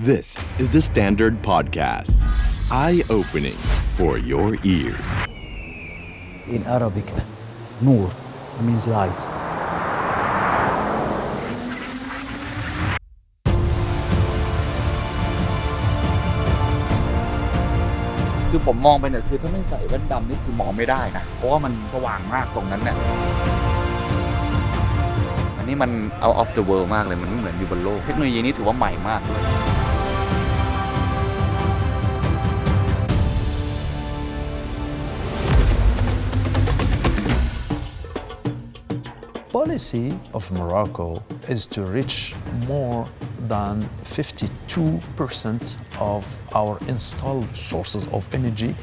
This is the Standard Podcast. Eye-opening for your ears. In Arabic, Noor means light. คือผมมองไปเนี่ยคือถ้าไม่ใส่แว่นดำนี่คือมองไม่ได้นะ เพราะว่ามันสว่างมากตรงนั้นเนี่ยอันนี้มัน out of the world มากเลย มันไม่เหมือนอยู่บนโลก เทคโนโลยีนี้ถือว่าใหม่มากเลย Policy of Morocco is to reach more than 52% of our installed sources of energy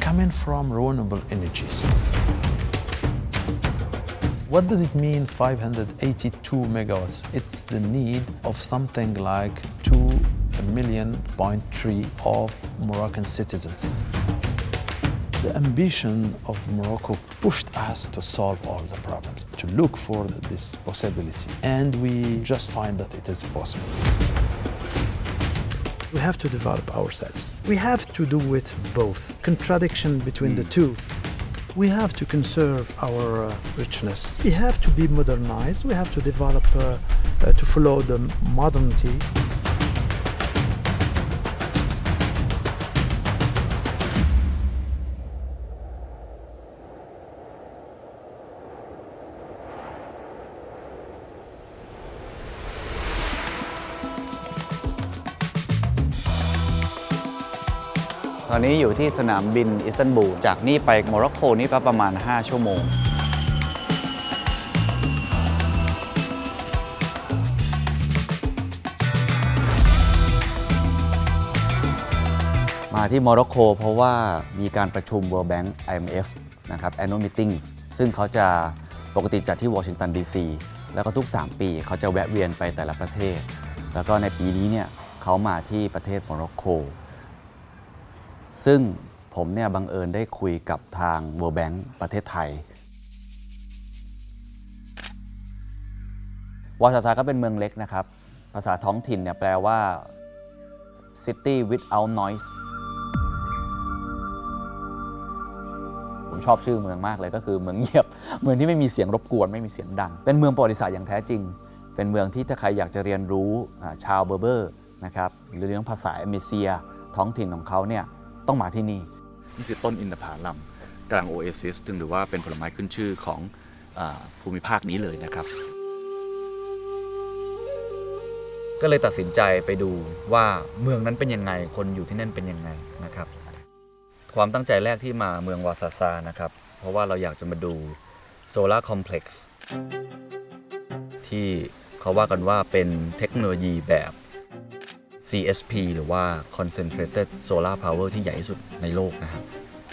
coming from renewable energies. What does it mean 582 megawatts? It's the need of something like 2 million point three of Moroccan citizens. The ambition of Morocco pushed us to solve all the problems, to look for this possibility, and we just find that it is possible. We have to develop ourselves. We have to do with both. Contradiction between the two. We have to conserve our uh, richness. We have to be modernized. We have to develop uh, uh, to follow the modernity. อนนี้อยู่ที่สนามบินอิสตันบูล จากนี่ไปโมร็อกโกนี่ก็ประมาณ 5 ชั่วโมง มาที่โมร็อกโกเพราะว่ามีการประชุม World Bank IMF นะครับ annual meeting ซึ่งเขาจะปกติจัดที่วอชิงตันดีซีแล้วก็ทุก 3 ปีเขาจะแวะเวียนไปแต่ละประเทศ แล้วก็ในปีนี้เนี่ยเขามาที่ประเทศโมร็อกโก ซึ่งผมเนี่ยบังเอิญได้คุยกับทาง World Bank ประเทศไทยวอซาซาก็เป็นเมืองเล็กนะครับ ภาษาท้องถิ่นเนี่ยแปลว่า city without noise ผมชอบชื่อเมืองมากเลยก็คือเมืองเงียบ เมืองที่ไม่มีเสียงรบกวนไม่มีเสียงดัง เป็นเมืองประวัติศาสตร์อย่างแท้จริง เป็นเมืองที่ถ้าใครอยากจะเรียนรู้ชาวเบอร์เบอร์นะครับหรือเรื่องภาษาเอเมเซีย ท้องถิ่นของเขาเนี่ย ต้องมาที่นี่ นี่คือต้นอินทผลัมกลางโอเอซิสซึ่งถือว่าเป็นผลไม้ขึ้นชื่อของอภูมิภาคนี้เลยนะครับ ก็เลยตัดสินใจไปดูว่าเมืองนั้นเป็นยังไง คนอยู่ที่นั่นเป็นยังไงนะครับ ความตั้งใจแรกที่มาเมืองวาซาซานะครับ เพราะว่าเราอยากจะมาดูโซลาร์คอมเพล็กซ์ที่เขาว่ากันว่าเป็นเทคโนโลยีแบบ CSP หรือว่า Concentrated Solar Power ที่ใหญ่ที่สุดในโลกนะครับ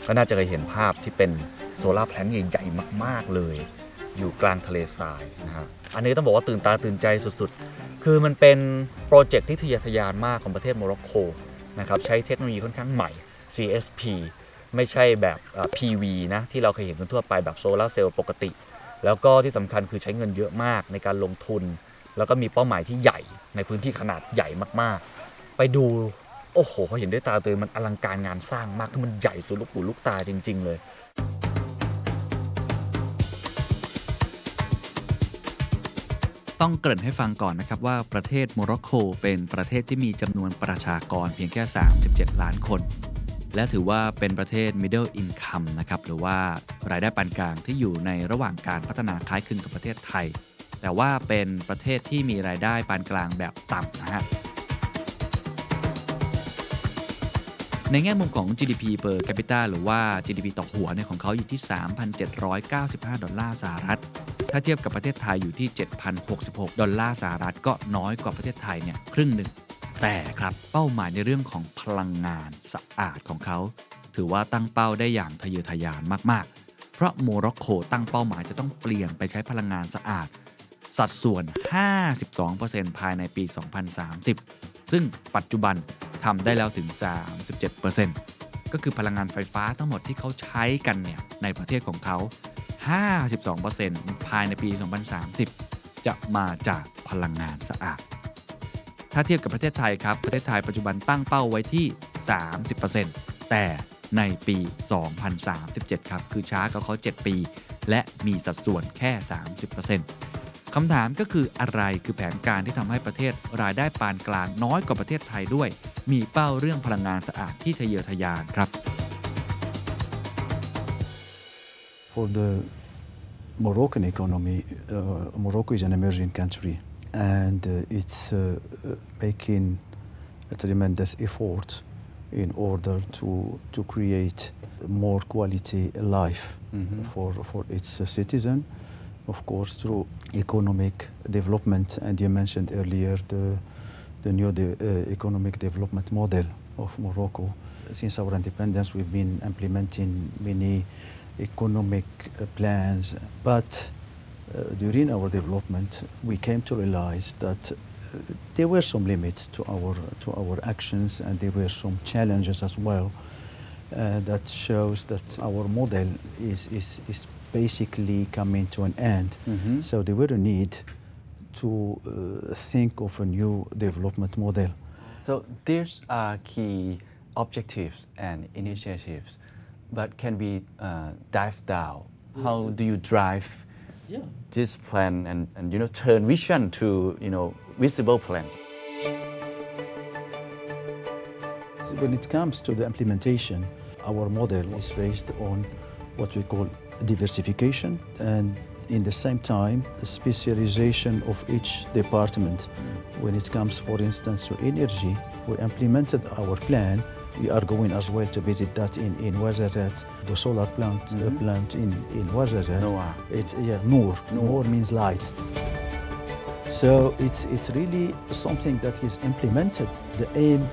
ก็น่าจะเคยเห็นภาพที่เป็นโซลาร์แพลนใหญ่ๆ มาก ๆ เลย อยู่กลางทะเลทรายนะฮะอันนี้ต้องบอกว่าตื่นตาตื่นใจสุดๆ คือมันเป็นโปรเจกต์ที่ทะเยอทะยานมากของประเทศโมร็อกโกนะครับใช้เทคโนโลยีค่อนข้างใหม่ CSP ไม่ใช่แบบ PV นะที่เราเคยเห็นกันทั่วไปแบบโซลาร์เซลล์ปกติ แล้วก็ที่สำคัญคือใช้เงินเยอะมากในการลงทุน แล้วก็มีเป้าหมายที่ใหญ่ในพื้นที่ขนาดใหญ่มากๆ ไปดู โอ้โหพอเห็นด้วยตาตัวเองมันอลังการงานสร้างมากคือมันใหญ่สุดลูกหูลูกตาจริง ๆ เลย ต้องเกริ่นให้ฟังก่อนนะครับว่าประเทศโมร็อกโกเป็นประเทศที่มีจำนวนประชากรเพียงแค่ 37 ล้านคน และถือว่าเป็นประเทศ middle income นะครับหรือว่ารายได้ปานกลางที่อยู่ในระหว่างการพัฒนาคล้ายคลึงกับประเทศไทย แต่ว่าเป็นประเทศที่มีรายได้ปานกลางแบบต่ำนะฮะ ในแง่มุมของ GDP per capita หรือว่า GDP ต่อหัวเนี่ยของเขาอยู่ที่ 3,795 ดอลลาร์สหรัฐ ถ้าเทียบกับประเทศไทยอยู่ที่ 7,066 ดอลลาร์สหรัฐ ก็น้อยกว่าประเทศไทยเนี่ยครึ่งหนึ่ง แต่ครับเป้าหมายในเรื่องของพลังงานสะอาดของเขา ถือว่าตั้งเป้าได้อย่างทะเยอทะยานมาก ๆ เพราะโมร็อกโกตั้งเป้าหมายจะต้องเปลี่ยนไปใช้พลังงานสะอาด สัดส่วน 52%ภายในปี 2030 ซึ่งปัจจุบันทำได้แล้วถึง 37%ก็คือพลังงานไฟฟ้าทั้งหมดที่เขาใช้กันเนี่ยในประเทศของเขา 52%ภายในปี 2030 จะมาจากพลังงานสะอาด ถ้าเทียบกับประเทศไทยครับ ประเทศไทยปัจจุบันตั้งเป้าไว้ที่ 30%แต่ในปี 2037 ครับ คือช้ากว่าเขา 7 ปี และมีสัดส่วนแค่ 30% คำถามก็คืออะไรคือแผนการที่ทำให้ประเทศรายได้ปานกลางน้อยกว่าประเทศไทยด้วย มีเป้าเรื่องพลังงานสะอาดที่ทะเยอทะยานครับ For the Moroccan economy, uh, Morocco is an emerging country and uh, it's uh, uh, making a tremendous effort in order to, to create more quality life for, for its uh, citizen, of course, through economic development. And you mentioned earlier the, the new de- uh, economic development model of Morocco. Since our independence, we've been implementing many economic uh, plans, but uh, during our development, we came to realize that uh, there were some limits to our to our actions, and there were some challenges as well. Uh, that shows that our model is, is, is basically coming to an end. Mhm. So they will need to uh, think of a new development model. So these are key objectives and initiatives, but can we uh, dive down? How do you drive this plan and, and you know turn vision to you know visible plans? So When it comes to the implementation, our model is based on what we call diversification and in the same time specialization of each department. When it comes, for instance, to energy, we implemented our plan. We are going as well to visit that in, in Ouarzazate, the solar plant, uh, plant in, in. Noor. It's, yeah, Noor. Noor means light. So it's, it's really something that is implemented. The aim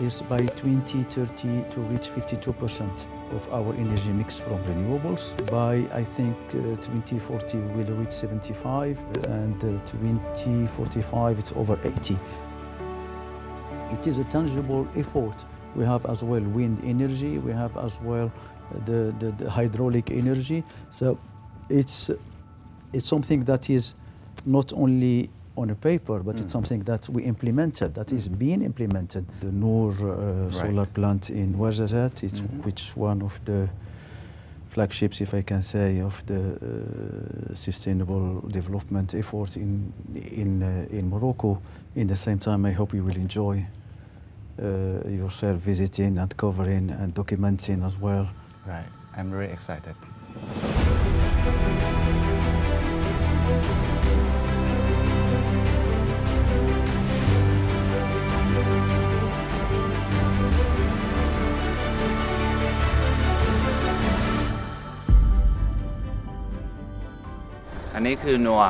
is by 2030 to reach 52% of our energy mix from renewables. By I think uh, 2040 we will reach 75 and uh, 2045 it's over 80. It is a tangible effort. We have as well wind energy, we have as well the, the, the hydraulic energy. So it's, it's something that is not only on a paper, but it's something that we implemented, that is being implemented. The Noor uh, solar plant in Ouarzazate, it's which one of the flagships, if I can say, of the uh, sustainable development effort in in uh, in Morocco. In the same time, I hope you will enjoy uh, yourself visiting and covering and documenting as well. Right, I'm very excited. นี้คือนัว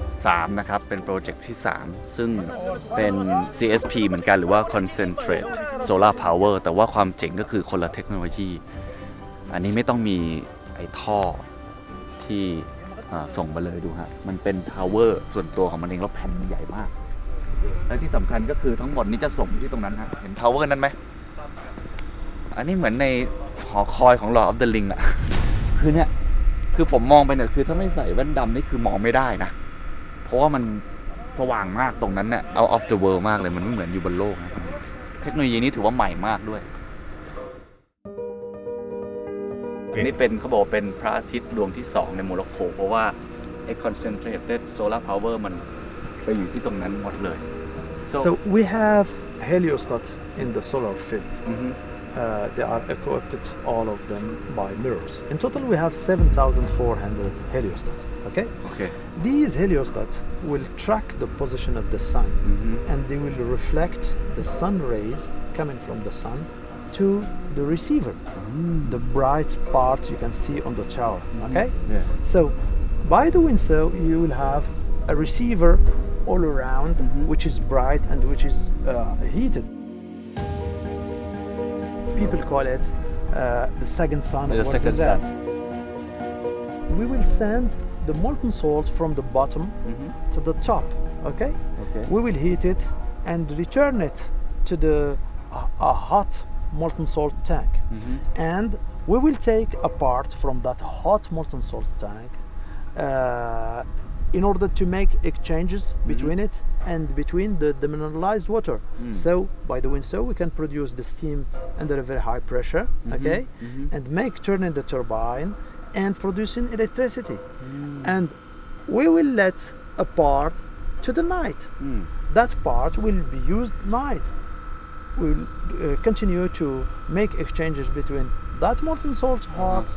3นะครับ เป็นโปรเจกต์ที่ 3 ซึ่งเป็น CSP เหมือนกันหรือว่า Concentrate Solar Power แต่ว่าความเจ๋งก็คือคนละเทคโนโลยี อันนี้ไม่ต้องมีไอ้ท่อที่ส่งมาเลยดูฮะ มันเป็น power ส่วนตัวของมันเอง แล้วแผ่นมันใหญ่มาก และที่สำคัญก็คือทั้งหมดนี้จะส่งที่ตรงนั้นฮะ เห็น power นั้นไหม อันนี้เหมือนในหอคอยของ Lord of the Ring อะคือเนี่ย คือผมมองไปเนี่ยคือถ้าไม่ใส่แว่นดำนี่คือมองไม่ได้นะ เพราะว่ามันสว่างมากตรงนั้นเนี่ย out of the world มากเลยมันไม่เหมือนอยู่บนโลกนะเทคโนโลยีนี้ถือว่าใหม่มากด้วยอันนี้เป็นเขาบอกว่าเป็นพระอาทิตย์ดวงที่2ในโมร็อกโกเพราะว่าไอ้ concentrated solar power มันไปอยู่ที่ตรงนั้นหมดเลย So we have heliostat in the solar field. อือฮึ Uh, they are equipped all of them by mirrors. In total, we have 7,400 heliostats. Okay. Okay. These heliostats will track the position of the sun, mm -hmm. and they will reflect the sun rays coming from the sun to the receiver, mm. the bright part you can see on the tower. Mm-hmm. Okay. Yeah. So, by doing so, you will have a receiver all around, -hmm. which is bright and which is uh, heated. People call it uh, the second sun. The second is that? sun. We will send the molten salt from the bottom to the top. Okay. Okay. We will heat it and return it to the a, a hot molten salt tank, and we will take apart from that hot molten salt tank uh, in order to make exchanges mm-hmm. between it and between the demineralized water. Mm. So by doing so, we can produce the steam under a very high pressure, mm-hmm. okay, mm-hmm. and make turning the turbine and producing electricity. Mm. And we will let a part to the night. Mm. That part will be used night. We will uh, continue to make exchanges between that molten salt uh-huh. heart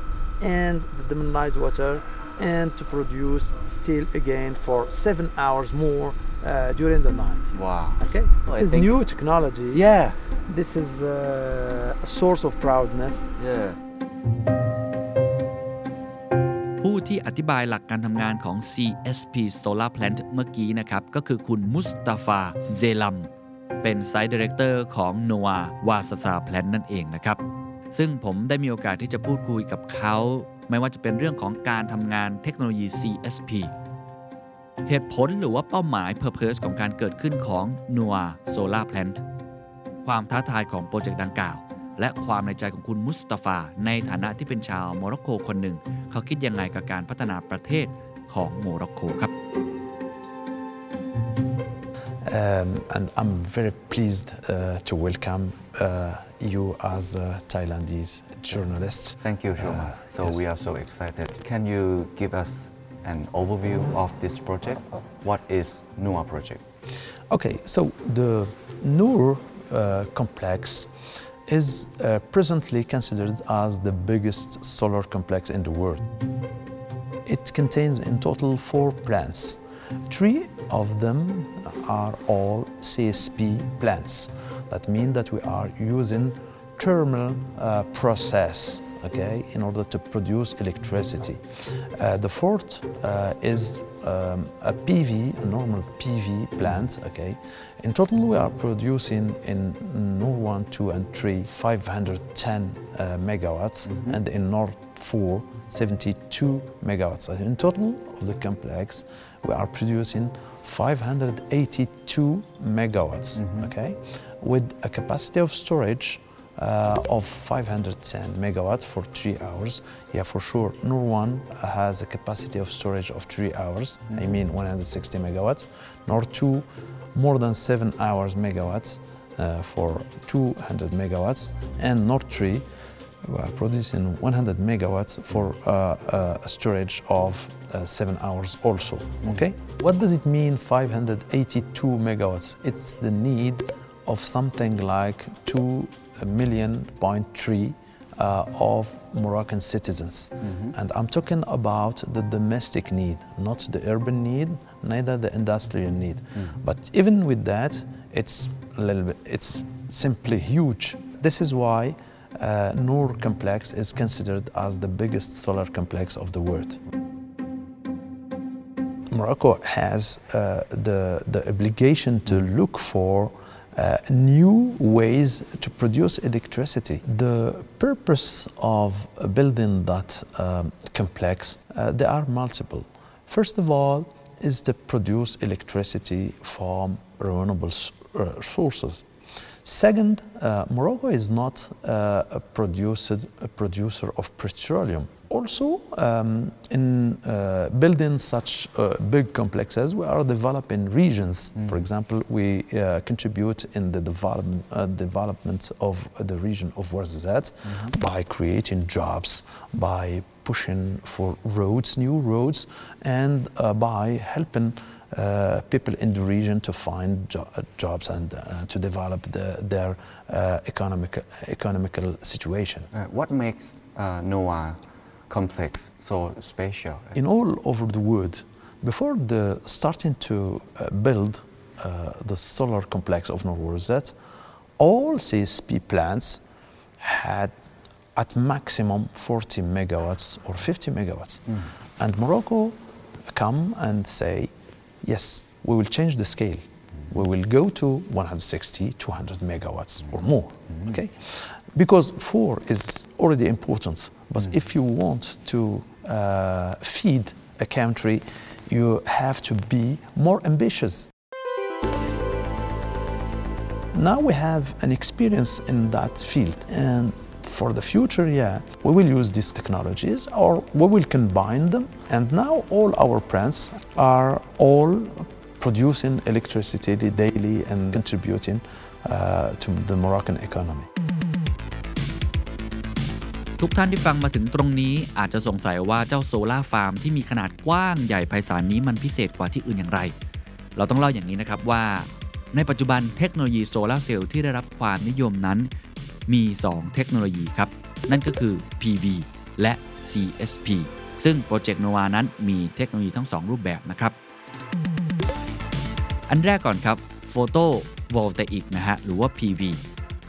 and the demineralized water and to produce steel again for seven hours more uh, during the night. Wow. Okay, Well, I this is think- new technology. Yeah. This is uh, a source of proudness. Yeah. ผู้ที่อธิบายหลักการทำงานของ CSP Solar Plant เมื่อกี้นะครับ ก็คือคุณมุสตาฟาเซลัม เป็นไซต์ดีเรคเตอร์ของ NOAA วาสซา Plant นั่นเองนะครับ ซึ่งผมได้มีโอกาสที่จะพูดคุยกับเขา ไม่ว่าจะเป็นเรื่องของการทำงานเทคโนโลยี CSP เหตุผลหรือว่าเป้าหมาย Purpose ของการเกิดขึ้นของ n o a Solar Plant ความท้าทายของโปรเจกต์ดังกล่าว และความในใจของคุณมุสตาฟา ในฐานะที่เป็นชาวโมร็อกโกคนหนึ่ง เขาคิดยังไงกับการพัฒนาประเทศของโมร็อกโกครับ Um, and I'm very pleased uh, to welcome uh, you as a Thailandese journalist. Thank you so Uh. So yes. we are so excited. Can you give us an overview of this project? What is Noor project? Okay, so the Noor uh, complex is uh, presently considered as the biggest solar complex in the world. It contains in total four plants. Three of them are all CSP plants. That means that we are using thermal uh, process okay, in order to produce electricity. Uh, the fourth uh, is um, a PV, a normal PV plant. Okay, in total we are producing in Noor 1, 2, and 3 510 uh, megawatts, and in Noor 4 72 megawatts. And in total of the complex, we are producing 582 megawatts. Okay, with a capacity of storage uh, of 510 megawatts for three hours. Yeah, for sure. Noor 1 has a capacity of storage of three hours, I mean 160 megawatts. Noor 2, more than seven hours megawatts uh, for 200 megawatts. And Noor 3, we are producing 100 megawatts for uh, uh, a storage of uh, seven hours also. Okay? What does it mean 582 megawatts? It's the need of something like 2 million point three uh, of Moroccan citizens. And I'm talking about the domestic need, not the urban need, neither the industrial need. But even with that, it's a little bit, it's simply huge. This is why uh, Noor complex is considered as the biggest solar complex of the world. Morocco has uh, the, the obligation to look for uh, new ways to produce electricity. The purpose of building that um, complex, uh, there are multiple. First of all, is to produce electricity from renewable uh, sources. Second, uh, Morocco is not uh, a, a producer of petroleum. Also, um, in uh, building such uh, big complexes, we are developing regions. For example, we uh, contribute in the development, uh, development of the region of Ouarzazate by creating jobs, by pushing for roads, new roads, and uh, by helping uh, people in the region to find jo- jobs and uh, to develop the, their uh, economic, economical situation. Uh, what makes uh, Noor complex so special? In all over the world, before the starting to uh, build uh, the solar complex of Noor Ouarzazate, all CSP plants had at maximum 40 megawatts or 50 megawatts. And Morocco come and say, yes, we will change the scale. We will go to 160, 200 megawatts or more. Okay, because four is already important. But if you want to uh, feed a country, you have to be more ambitious. Now we have an experience in that field, and for the future, yeah, we will use these technologies or we will combine them. And now all our plants are all producing electricity daily and contributing uh, to the Moroccan economy. ทุกท่านที่ฟังมาถึงตรงนี้อาจจะสงสัยว่าเจ้าโซลาฟาร์มที่มีขนาดกว้างใหญ่ไพศาลนี้มันพิเศษกว่าที่อื่นอย่างไร เราต้องเล่าอย่างนี้นะครับว่า ในปัจจุบันเทคโนโลยีโซลาเซลล์ที่ได้รับความนิยมนั้นมี 2 เทคโนโลยีครับ นั่นก็คือ PV และ CSP ซึ่งโปรเจกต์โนวานั้นมีเทคโนโลยีทั้ง 2 รูปแบบนะครับ อันแรกก่อนครับ Photo Voltaic นะฮะหรือว่า PV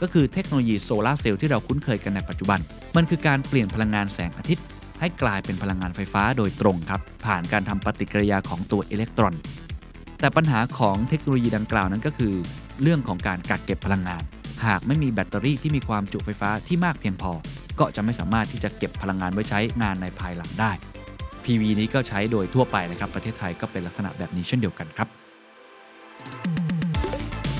ก็คือเทคโนโลยีโซลาร์เซลล์ที่เราคุ้นเคยกันในปัจจุบัน มันคือการเปลี่ยนพลังงานแสงอาทิตย์ ให้กลายเป็นพลังงานไฟฟ้าโดยตรงครับ ผ่านการทำปฏิกิริยาของตัวอิเล็กตรอน แต่ปัญหาของเทคโนโลยีดังกล่าวนั้นก็คือ เรื่องของการกักเก็บพลังงาน หากไม่มีแบตเตอรี่ที่มีความจุไฟฟ้าที่มากเพียงพอ ก็จะไม่สามารถที่จะเก็บพลังงานไว้ใช้งานในภายหลังได้ PV นี้ก็ใช้โดยทั่วไปนะครับประเทศไทยก็เป็นลักษณะแบบนี้เช่นเดียวกันครับ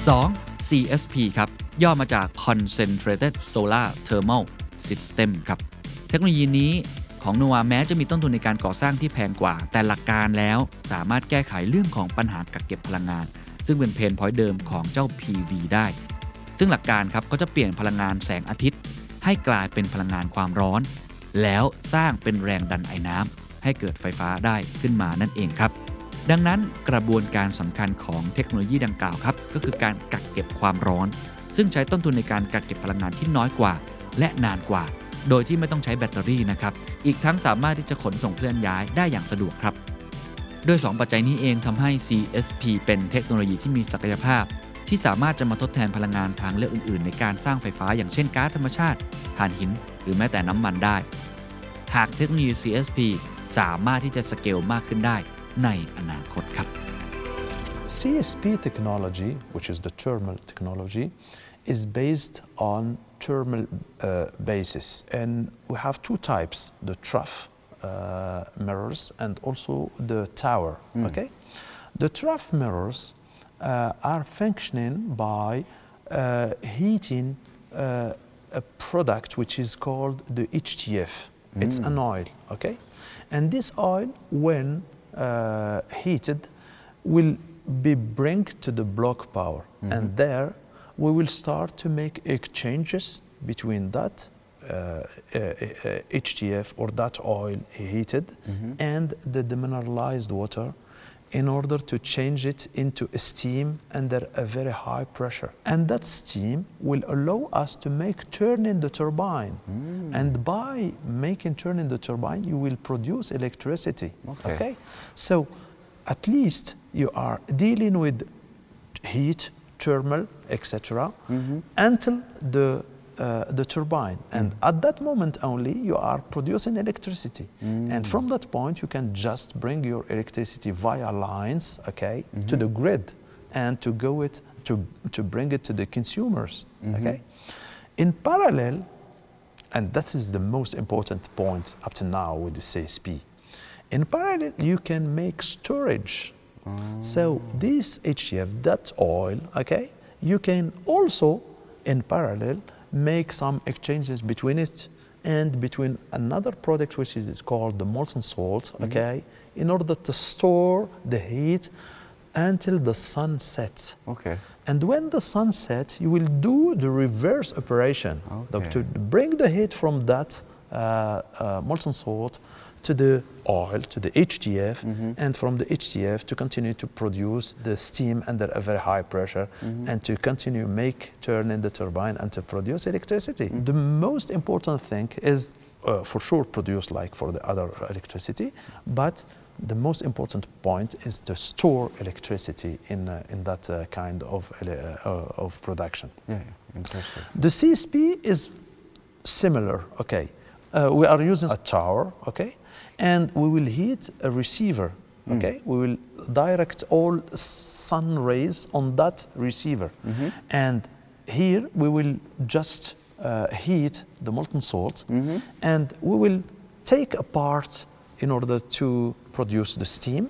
2. CSP ครับ ย่อมาจาก Concentrated Solar Thermal System ครับ เทคโนโลยีนี้ของนัวแม้จะมีต้นทุนในการก่อสร้างที่แพงกว่า แต่หลักการแล้วสามารถแก้ไขเรื่องของปัญหากักเก็บพลังงาน ซึ่งเป็นเพนพอยต์เดิมของเจ้า PV ได้ ซึ่งหลักการครับก็จะเปลี่ยนพลังงานแสงอาทิตย์ ให้กลายเป็นพลังงานความร้อน แล้วสร้างเป็นแรงดันไอ้น้ำให้เกิดไฟฟ้าได้ขึ้นมานั่นเองครับ ดังนั้นกระบวนการสำคัญของเทคโนโลยีดังกล่าวครับ ก็คือการกักเก็บความร้อน ซึ่งใช้ต้นทุนในการกักเก็บพลังงานที่น้อยกว่า และนานกว่า โดยที่ไม่ต้องใช้แบตเตอรี่นะครับ อีกทั้งสามารถที่จะขนส่งเคลื่อนย้ายได้อย่างสะดวกครับด้วย2 ปัจจัยนี้เองทำให้ CSP เป็นเทคโนโลยีที่มีศักยภาพ ที่สามารถจะมาทดแทนพลังงานทางเลือกอื่น ๆ ในการสร้างไฟฟ้า อย่างเช่นก๊าซธรรมชาติถ่านหิน หรือแม้แต่น้ำมันได้ หากเทคโนโลยี CSP สามารถที่จะสเกลมากขึ้นได้ ในอนาคตครับ CSP technology, which is the thermal technology, is based on thermal uh, basis. And we have two types, the trough uh, mirrors and also the tower, okay? The trough mirrors uh, are functioning by uh, heating uh, a product which is called the HTF. It's an oil, okay? And this oil, when uh, heated, will be bring to the block power, and there we will start to make exchanges between that uh, uh, uh, HTF or that oil heated and the demineralized water in order to change it into a steam under a very high pressure. And that steam will allow us to make turn in the turbine. Hmm. And by making turn in the turbine, you will produce electricity. Okay. So at least you are dealing with heat, thermal, etc., mm-hmm. until the uh, the turbine, mm. and at that moment only you are producing electricity, mm. and from that point you can just bring your electricity via lines, okay, to the mm-hmm. grid, and to go it to to bring it to the consumers, mm-hmm. okay. In parallel, and that is the most important point up to now with the CSP. In parallel, you can make storage. Oh. So this HTF, that oil, okay, you can also, in parallel, make some exchanges between it and between another product which is called the molten salt, okay, in order to store the heat until the sun sets. Okay. And when the sun sets, you will do the reverse operation Okay. to bring the heat from that uh, uh, molten salt to the oil, to the HTF, and from the HTF to continue to produce the steam under a very high pressure and to continue make turn in the turbine and to produce electricity. The most important thing is uh, for sure produce like for the other electricity, but the most important point is to store electricity in, uh, in that uh, kind of, uh, of production. Yeah, interesting. The CSP is similar, okay. Uh, we are using a tower, okay, and we will heat a receiver, okay. We will direct all sun rays on that receiver, and here we will just uh, heat the molten salt, and we will take a part in order to produce the steam,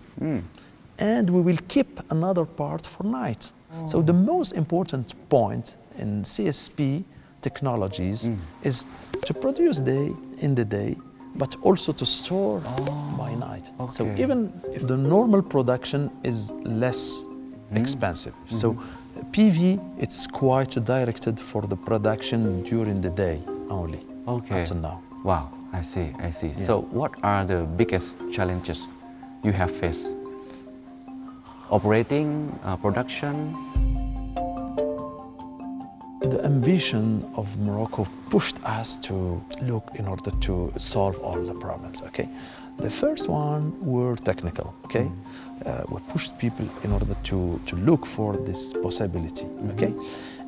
and we will keep another part for night. So the most important point in CSP technologies mm. is to produce day in the day, but also to store oh, by night. So even if the normal production is less mm. expensive, mm-hmm. so PV it's quite directed for the production during the day only. Okay. Until now. Wow, I see, I see. So, what are the biggest challenges you have faced? Operating, uh, production? The ambition of Morocco pushed us to look in order to solve all the problems. Okay, the first one were technical. Okay, uh, we pushed people in order to to look for this possibility. Okay,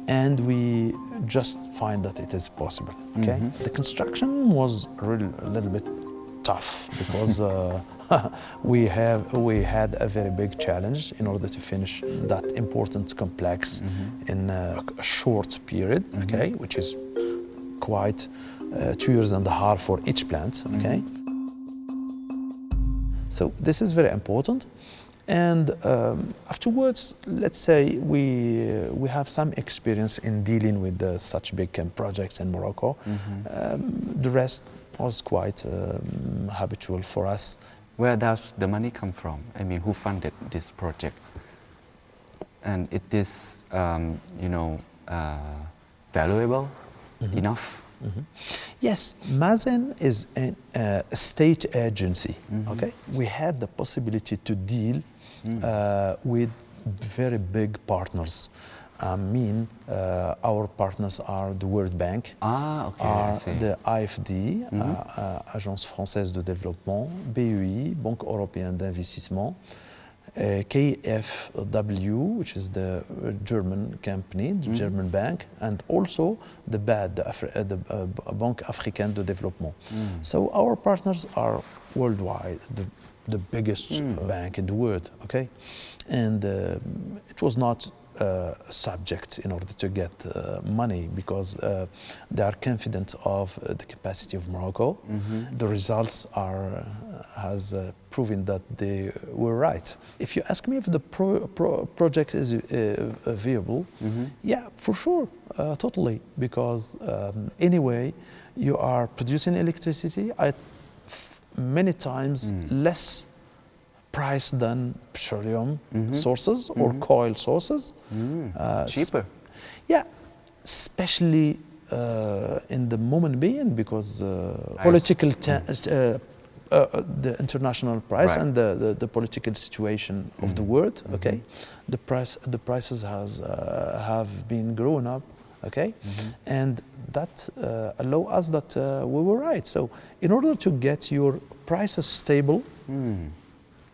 and we just find that it is possible. Okay, the construction was really a little bit tough because uh, we have we had a very big challenge in order to finish that important complex in a, short period. Okay, which is quite uh, two years and a half for each plant. Okay. So this is very important. And um, afterwards, let's say we, uh, we have some experience in dealing with uh, such big um, projects in Morocco. Um, the rest was quite um, habitual for us. Where does the money come from? I mean, who funded this project? And it is, um, you know, uh, valuable enough? Yes, Masen is an, uh, a state agency. Okay, we had the possibility to deal uh, with very big partners. I mean, uh, our partners are the World Bank, Ah, okay, are the AFD, uh, uh, Agence Française de Développement, BEI, Banque Européenne d'Investissement, uh, KFW, which is the uh, German company, the German bank, and also the BAD, the, Afri- uh, the uh, Banque Africaine de Développement. So our partners are worldwide, the, the biggest bank in the world, okay? And um, it was not uh, subject in order to get uh, money because uh, they are confident of uh, the capacity of Morocco. The results are uh, has uh, proven that they were right. If you ask me if the pro- pro- project is uh, uh, viable, yeah, for sure, uh, totally, because um, anyway, you are producing electricity at f- many times less price than petroleum sources or coal sources. Uh, s- Cheaper. yeah, especially uh, in the moment being because uh, political ta- uh, uh, the international price Right. and the, the, the political situation of the world. Okay, the price the prices has uh, have been growing up. Okay, and that uh, allow us that uh, we were right. So in order to get your prices stable,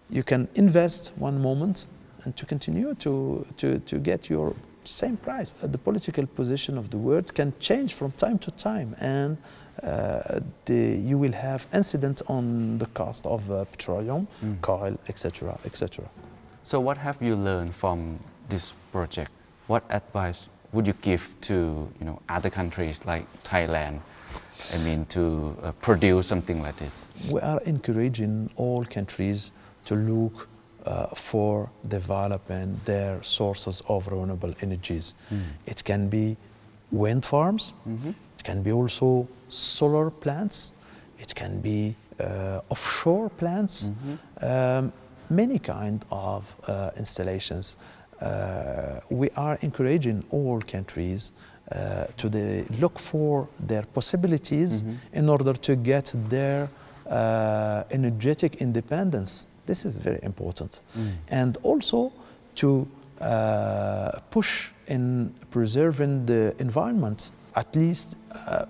you can invest one moment and to continue to, to, to get your same price. Uh, the political position of the world can change from time to time and uh, the, you will have incident on the cost of uh, petroleum, coal, etc., etc. So, what have you learned from this project? What advice would you give to you know other countries like Thailand? I mean, to uh, produce something like this. We are encouraging all countries to look uh, for developing their sources of renewable energies. It can be wind farms, it can be also solar plants, it can be uh, offshore plants, um, many kind of uh, installations. Uh, we are encouraging all countries uh, to the, look for their possibilities in order to get their uh, energetic independence. This is very important. And also to uh, push in preserving the environment. At least uh,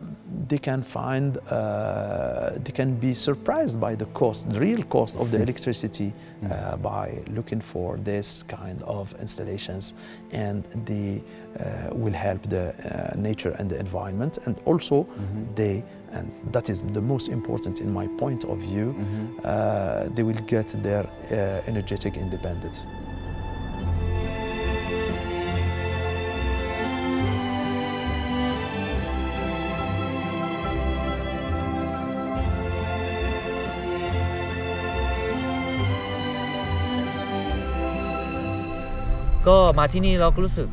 they can find, uh, they can be surprised by the cost, the real cost of the electricity uh, by looking for this kind of installations. And they uh, will help the uh, nature and the environment. And also they and that is the most important in my point of view uh, they will get their uh, energetic independence G ก็มาที่นี่เราก็รู้สึก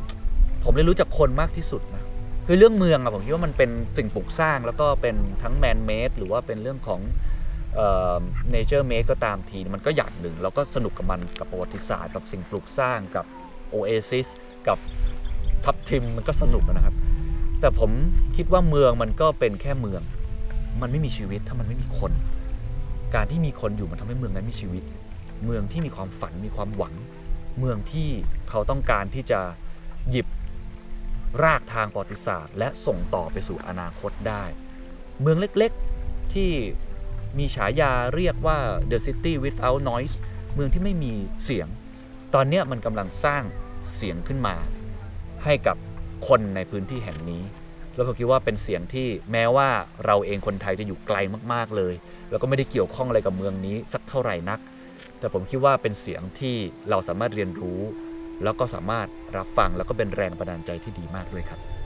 ผมได้รู้จักคนมากที่สุดนะ ะ คือเรื่องเมืองอะผมคิดว่ามันเป็นสิ่งปลูกสร้างแล้วก็เป็นทั้งแมนเมดหรือว่าเป็นเรื่องของเนเจอร์เมดก็ตามทีมันก็อย่างหนึ่งเราก็สนุกกับมันกับประวัติศาสตร์กับสิ่งปลูกสร้างกับโอเอซิสกับทับทิมมันก็สนุกนะครับ แต่ผมคิดว่าเมืองมันก็เป็นแค่เมือง มันไม่มีชีวิตถ้ามันไม่มีคน การที่มีคนอยู่มันทำให้เมืองนั้นมีชีวิต เมืองที่มีความฝันมีความหวัง เมืองที่เขาต้องการที่จะหยิบ รากทางประวัติศาสตร์ และส่งต่อไปสู่อนาคตได้ เมืองเล็กๆที่มีฉายาเรียกว่า the city without noise เมืองที่ไม่มีเสียง ตอนนี้มันกำลังสร้างเสียงขึ้นมา ให้กับคนในพื้นที่แห่งนี้ แล้วผมคิดว่าเป็นเสียงที่แม้ว่าเราเองคนไทยจะอยู่ไกลมากๆเลย แล้วก็ไม่ได้เกี่ยวข้องอะไรกับเมืองนี้สักเท่าไหร่นัก แต่ผมคิดว่าเป็นเสียงที่เราสามารถเรียนรู้ แล้วก็สามารถรับฟังแล้วก็เป็นแรงบันดาลใจที่ดีมากด้วยครับ